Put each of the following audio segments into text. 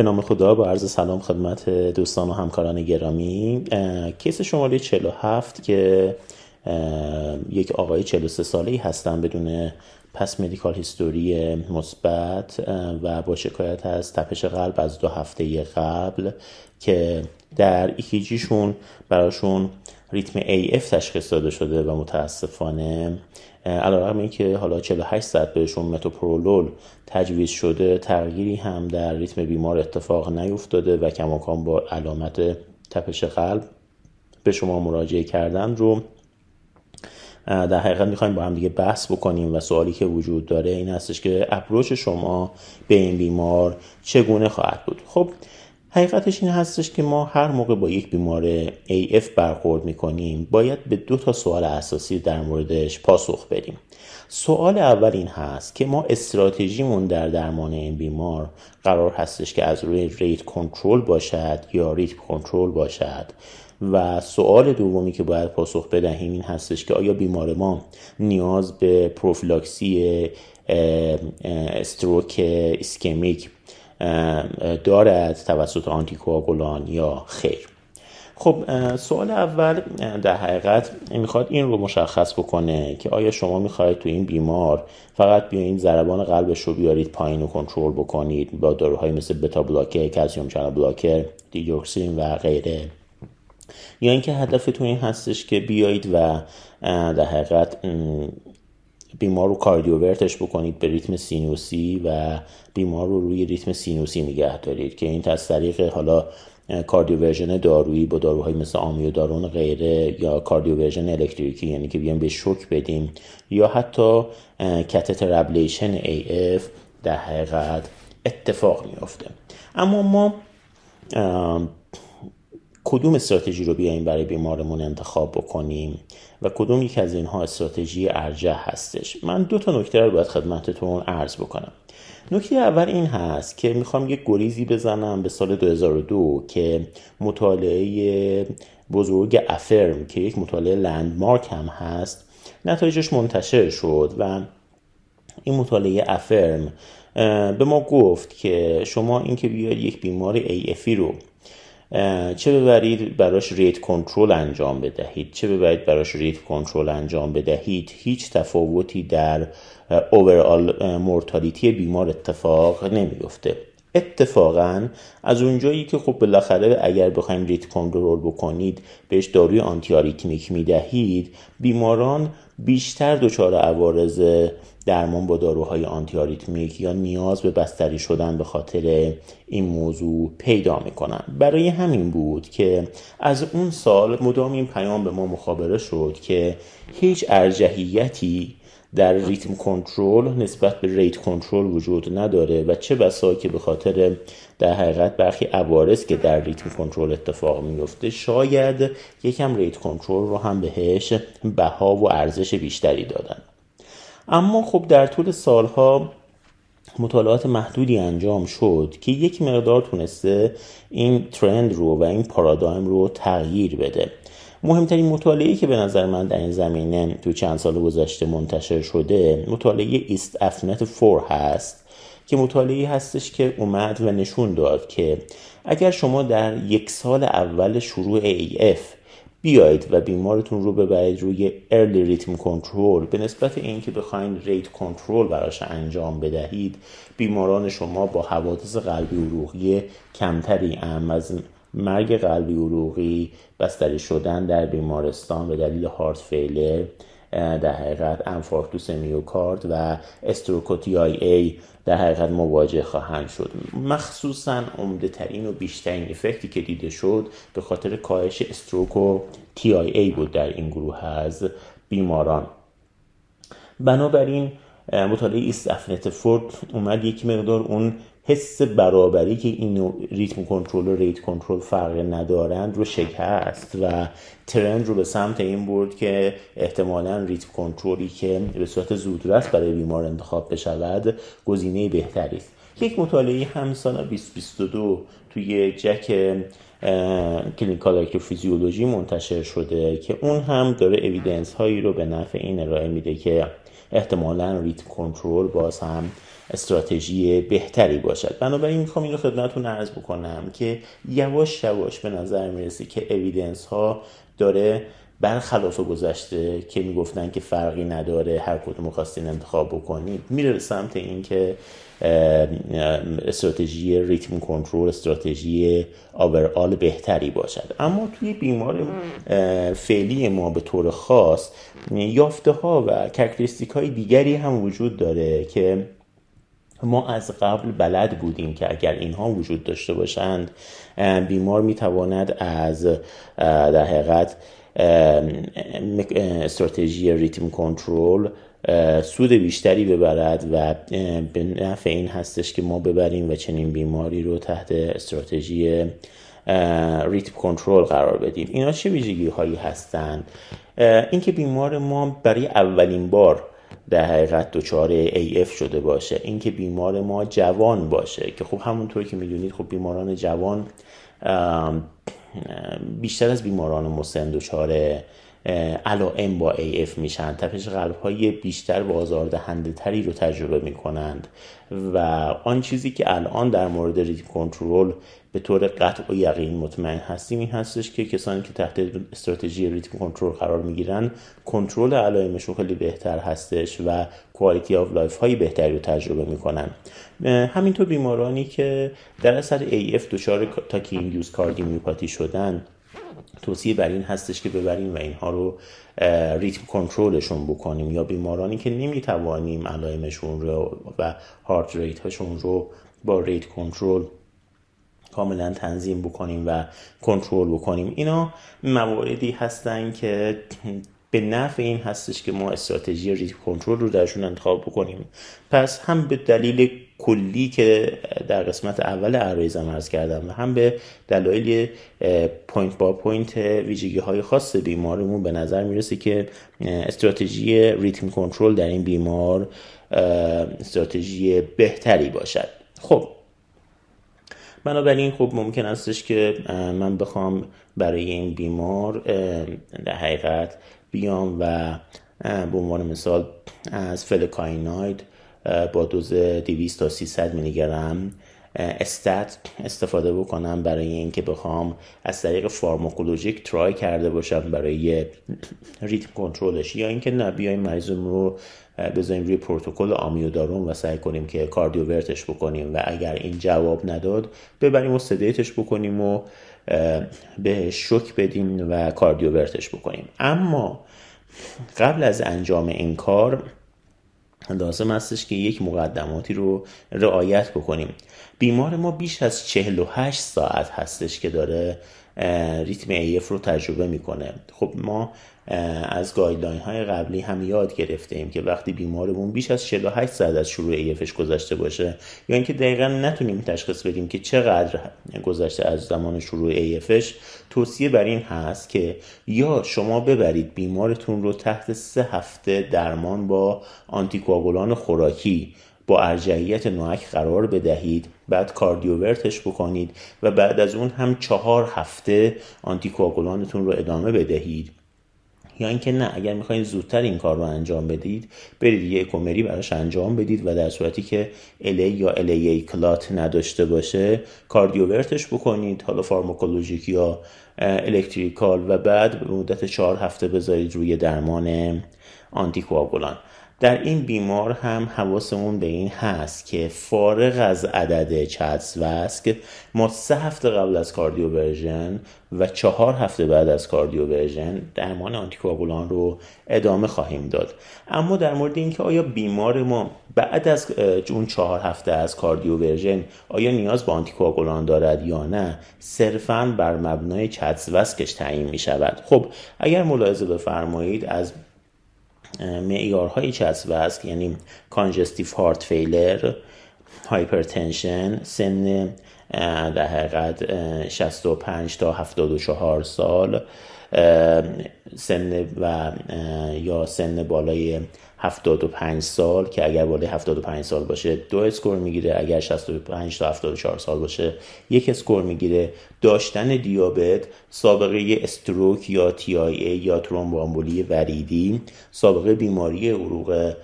به نام خدا با عرض سلام خدمت دوستان و همکاران گرامی. case شماره 47 که یک آقای 43 ساله ای هستن بدون past medical history مثبت و با شکایت از تپش قلب از دو هفته قبل که در EKG شون براشون ریتم AF تشخیص داده شده و متاسفانه علیرغم اینکه حالا 48 ساعت بهشون متوپرولول تجویز شده تغییری هم در ریتم بیمار اتفاق نیفتاده و کماکان با علامت تپش قلب به شما مراجعه کردن رو. در حقیقت می‌خوایم با هم دیگه بحث بکنیم و سوالی که وجود داره این هستش که اپروچ شما به این بیمار چگونه خواهد بود. خب حقیقتش این هستش که ما هر موقع با یک بیمار AF برخورد می‌کنیم باید به دو تا سوال اساسی در موردش پاسخ بدیم. سوال اول این هست که ما استراتژیمون در درمان این بیمار قرار هستش که از روی rate control باشد یا rhythm control باشد؟ و سوال دومی که باید پاسخ بدهیم این هستش که آیا بیمار ما نیاز به پروفیلاکسی stroke ایسکمیک دارد توسط آنتیکواگولان یا خیر. خب سوال اول در حقیقت می‌خواد این رو مشخص بکنه که آیا شما می‌خواهید تو این بیمار فقط بیاین ضربان قلبش رو بیارید پایین و کنترل بکنید با داروهای مثل beta blocker calcium channel blocker دیگوکسین و غیره. یا اینکه هدفتون این هستش که بیایید و در حقیقت بیمار رو cardiovert ش بکنید به ریتم سینوسی و بیمار رو روی ریتم سینوسی نگه دارید که این از طریق حالا cardioversion دارویی با داروهای مثل آمیودارون غیره یا cardioversion الکتریکی یعنی که بیایم بهش شوک بدیم یا حتی catheter ablation AF در حقیقت اتفاق میافته. اما ما کدوم استراتژی رو بیایم برای بیمارمون انتخاب بکنیم و کدوم یک از اینها استراتژی ارجح هستش؟ من دو تا نکته رو باید خدمتتون عرض بکنم. نکته اول این هست که می‌خوام یک گریزی بزنم به سال 2002 که مطالعه بزرگ AFFIRM که یک مطالعه landmark هم هست نتایجش منتشر شد و این مطالعه AFFIRM به ما گفت که شما اینکه بیاید یک بیمار AF ی رو چه ببرید براش rate control انجام بدهید؟ چه ببرید براش rhythm control انجام بدهید؟ هیچ تفاوتی در overall mortality بیمار اتفاق نمیفته اتفاقا از اونجایی که خب بالاخره اگر بخوایم rhythm control بکنید بهش داروی آنتی آریتمیک می‌دهید بیماران بیشتر دچار عوارض درمان با داروهای آنتی آریتمیک یا نیاز به بستری شدن به خاطر این موضوع پیدا می‌کنن. برای همین بود که از اون سال مدام این پیام به ما مخابره شد که هیچ ارجحیتی در rhythm control نسبت به rate control وجود نداره و چه بسا که به خاطر در حقیقت برخی عوارض که در rhythm control اتفاق میفته شاید یکم rate control رو هم بهش بها و ارزش بیشتری دادن. اما خب در طول سالها مطالعات محدودی انجام شد که یک مقدار تونسته این trend رو و این پارادایم رو تغییر بده. مهمترین مطالعه که به نظر من در این زمینه تو چند سال گذشته منتشر شده مطالعه EAST-AFNET 4 هست که مطالعه هستش که اومد و نشون داد که اگر شما در یک سال اول شروع AF بیایید و بیمارتون رو ببرید روی early rhythm control به نسبت اینکه بخواین rate control براش انجام بدهید بیماران شما با حوادث قلبی عروقی کمتری هم از مرگ قلبی عروقی بستری شدن در بیمارستان به دلیل heart failure در حقیقت انفارکتوس میوکارد و stroke و TIA در حقیقت مواجه خواهند شد. مخصوصا عمده ترین و بیشترین effect ی که دیده شد به خاطر کاهش stroke و TIA بود در این گروه از بیماران. بنابراین مطالعه EAST-AFNET Four اومد یک مقدار اون حس برابری که این rhythm control و rate control فرق ندارند رو شکست و trend رو به سمت این برد که احتمالا rhythm control ی که به صورت زودرس برای بیمار انتخاب بشود گزینه بهتری است. یک مطالعه هم سال 2022 توی JACC Clinical Electrophysiology منتشر شده که اون هم داره evidence هایی رو به نفع این ارائه میده که احتمالا ریتم کنترل باز هم استراتژی بهتری باشد. بنابراین می‌خوام این رو خدمتتون عرض بکنم که یواش یواش به نظر می‌رسه که اویدنس ها داره برخلاف گذشته که می‌گفتن که فرقی نداره هر کدوم خواستین انتخاب بکنید. میره سمت اینکه استراتژی ریتم کنترل استراتژی آورال بهتری باشد. اما توی بیمار فعلی ما به طور خاص یافته ها و کرکتریستیک های دیگری هم وجود داره که ما از قبل بلد بودیم که اگر اینها وجود داشته باشند بیمار می‌تواند از در حقیقت استراتژی ریتم کنترل سود بیشتری ببرد و به نفع این هستش که ما ببریم و چنین بیماری رو تحت استراتژی ریتم کنترل قرار بدیم. اینا چه ویژگی هایی هستند اینکه بیمار ما برای اولین بار در حقیقت دچار AF شده باشه اینکه بیمار ما جوان باشه که خب همونطور که می‌دونید خب بیماران جوان بیشتر از بیماران مسن دچار علائم با AF میشن. تپش قلب های بیشتر و آزاردهنده تری رو تجربه می‌کنند. و آن چیزی که الان در مورد rhythm control به طور قطع و یقین مطمئن هستیم این هستش که کسانی که تحت استراتژی rhythm control قرار می‌گیرن کنترل علائمشون خیلی بهتر هستش و quality of life های بهتری رو تجربه می‌کنن. همینطور بیمارانی که در اثر AF دچار tachy-induced cardiomyopathy شدن توصیه بر این هستش که ببریم و اینها رو rhythm control شون بکنیم یا بیمارانی که نمی‌توانیم علائمشون رو و heart rate هاشون رو با rate control کاملا تنظیم بکنیم و کنترل بکنیم. اینا مواردی هستن که به نفع این هستش که ما استراتژی rhythm control رو درشون انتخاب بکنیم. پس هم به دلیل کلی که در قسمت اول عرایضم عرض کردم و هم به دلایل point by point ویژگی های خاص بیمارمون به نظر می‌رسه که استراتژی ریتم کنترل در این بیمار استراتژی بهتری باشد. خب. بنابراین خب ممکن استش که من بخوام برای این بیمار در حقیقت بیام و به عنوان مثال از فلکایناید با دوز 200 تا 300 میلی گرم استات استفاده بکنم برای اینکه بخوام از طریق فارماکولوژیک ترای کرده باشم برای ریتم کنترلش یا اینکه نه بیایم مریضمون رو بذاریم روی پروتکل آمیودارون و سعی کنیم که کاردیوورتش بکنیم و اگر این جواب نداد ببریم و سدیتش بکنیم و به شک بدیم و کاردیوورتش بکنیم. اما قبل از انجام این کار لازم هستش که یک مقدماتی رو رعایت بکنیم. بیمار ما بیش از 48 ساعت هستش که داره ریتم AF رو تجربه می‌کنه. خب ما از guideline های قبلی هم یاد گرفته ایم که وقتی بیمارمون بیش از 48 ساعت از شروع AF ش گذشته باشه یا اینکه دقیقا نتونیم تشخیص بدیم که چقدر گذشته از زمان شروع AF ش توصیه بر این هست که یا شما ببرید بیمارتون رو تحت سه هفته درمان با آنتیکواگولان خوراکی با ارجعیت نوک قرار بدهید بعد کاردیوورتش بکنید و بعد از اون هم چهار هفته آنتیکواگولانتون رو ادامه بدهید. یا اینکه نه اگر می‌خواین زودتر این کار رو انجام بدید برید یه اکومری براش انجام بدید و در صورتی که LA یا LAA کلات نداشته باشه کاردیوورتش بکنید حالا فارماکولوژیک یا الکتریکال و بعد به مدت چهار هفته بذارید روی درمان آنتیکواگولان. در این بیمار هم حواسمون به این هست که فارغ از عدد CHA2DS2-VASc ما سه هفته قبل از cardioversion و چهار هفته بعد از cardioversion درمان آنتیکواگولان رو ادامه خواهیم داد. اما در مورد اینکه آیا بیمار ما بعد از اون چهار هفته از cardioversion آیا نیاز به آنتیکواگولان دارد یا نه صرفا بر مبنای CHA2DS2-VASc ش تعیین می شود خب اگر ملاحظه بفرمایید از معیارهایی از وزن یعنی congestive heart failure hypertension سن در حقیقت 65 تا 74 سال سن و یا سن بالای 75 سال که اگر بالای 75 سال باشه دو score می‌گیره. اگر 65 تا 74 سال باشه یک score می‌گیره. داشتن دیابت سابقه stroke یا TIA یا ترومبوامبولی وریدی سابقه بیماری عروق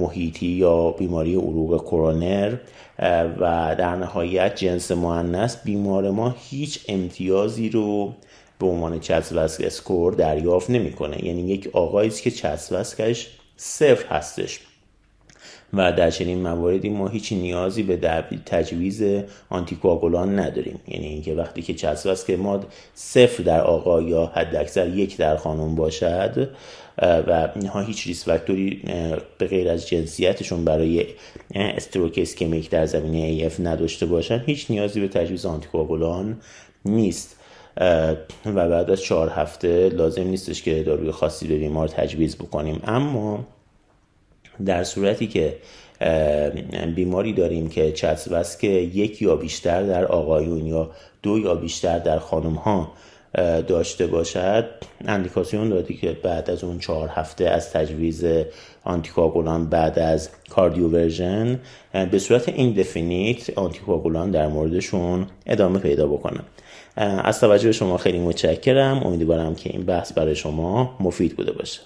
محیطی یا بیماری عروق کرونر و در نهایت جنس مؤنث بیمار ما هیچ امتیازی رو به عنوان CHA2DS2-VASc score دریافت نمی‌کنه. یعنی یک آقایی که CHA2DS2-VASc ش صفر هستش. و در چنین مواردی ما هیچ نیازی به تجویز آنتیکواگولان نداریم. یعنی اینکه وقتی که که ما صفر در آقا یا حداکثر یک در خانم باشد و اینها هیچ ریس فاکتوری به غیر از جنسیتشون برای استروک اسکمیک در زمینه AF نداشته باشن هیچ نیازی به تجویز آنتیکواگولان نیست. و بعد از چهار هفته لازم نیستش که داروی خاصی به بیمار تجویز بکنیم. اما در صورتی که بیماری داریم که که یک یا بیشتر در آقایون یا دو یا بیشتر در خانم ها داشته باشد اندیکاسیون دادی که بعد از اون چهار هفته از تجویز آنتیکواگولان بعد از کاردیوورژن به صورت این دفینیت آنتیکواگولان در موردشون ادامه پیدا بکنن از توجه شما خیلی متشکرم. امیدوارم که این بحث برای شما مفید بوده باشه.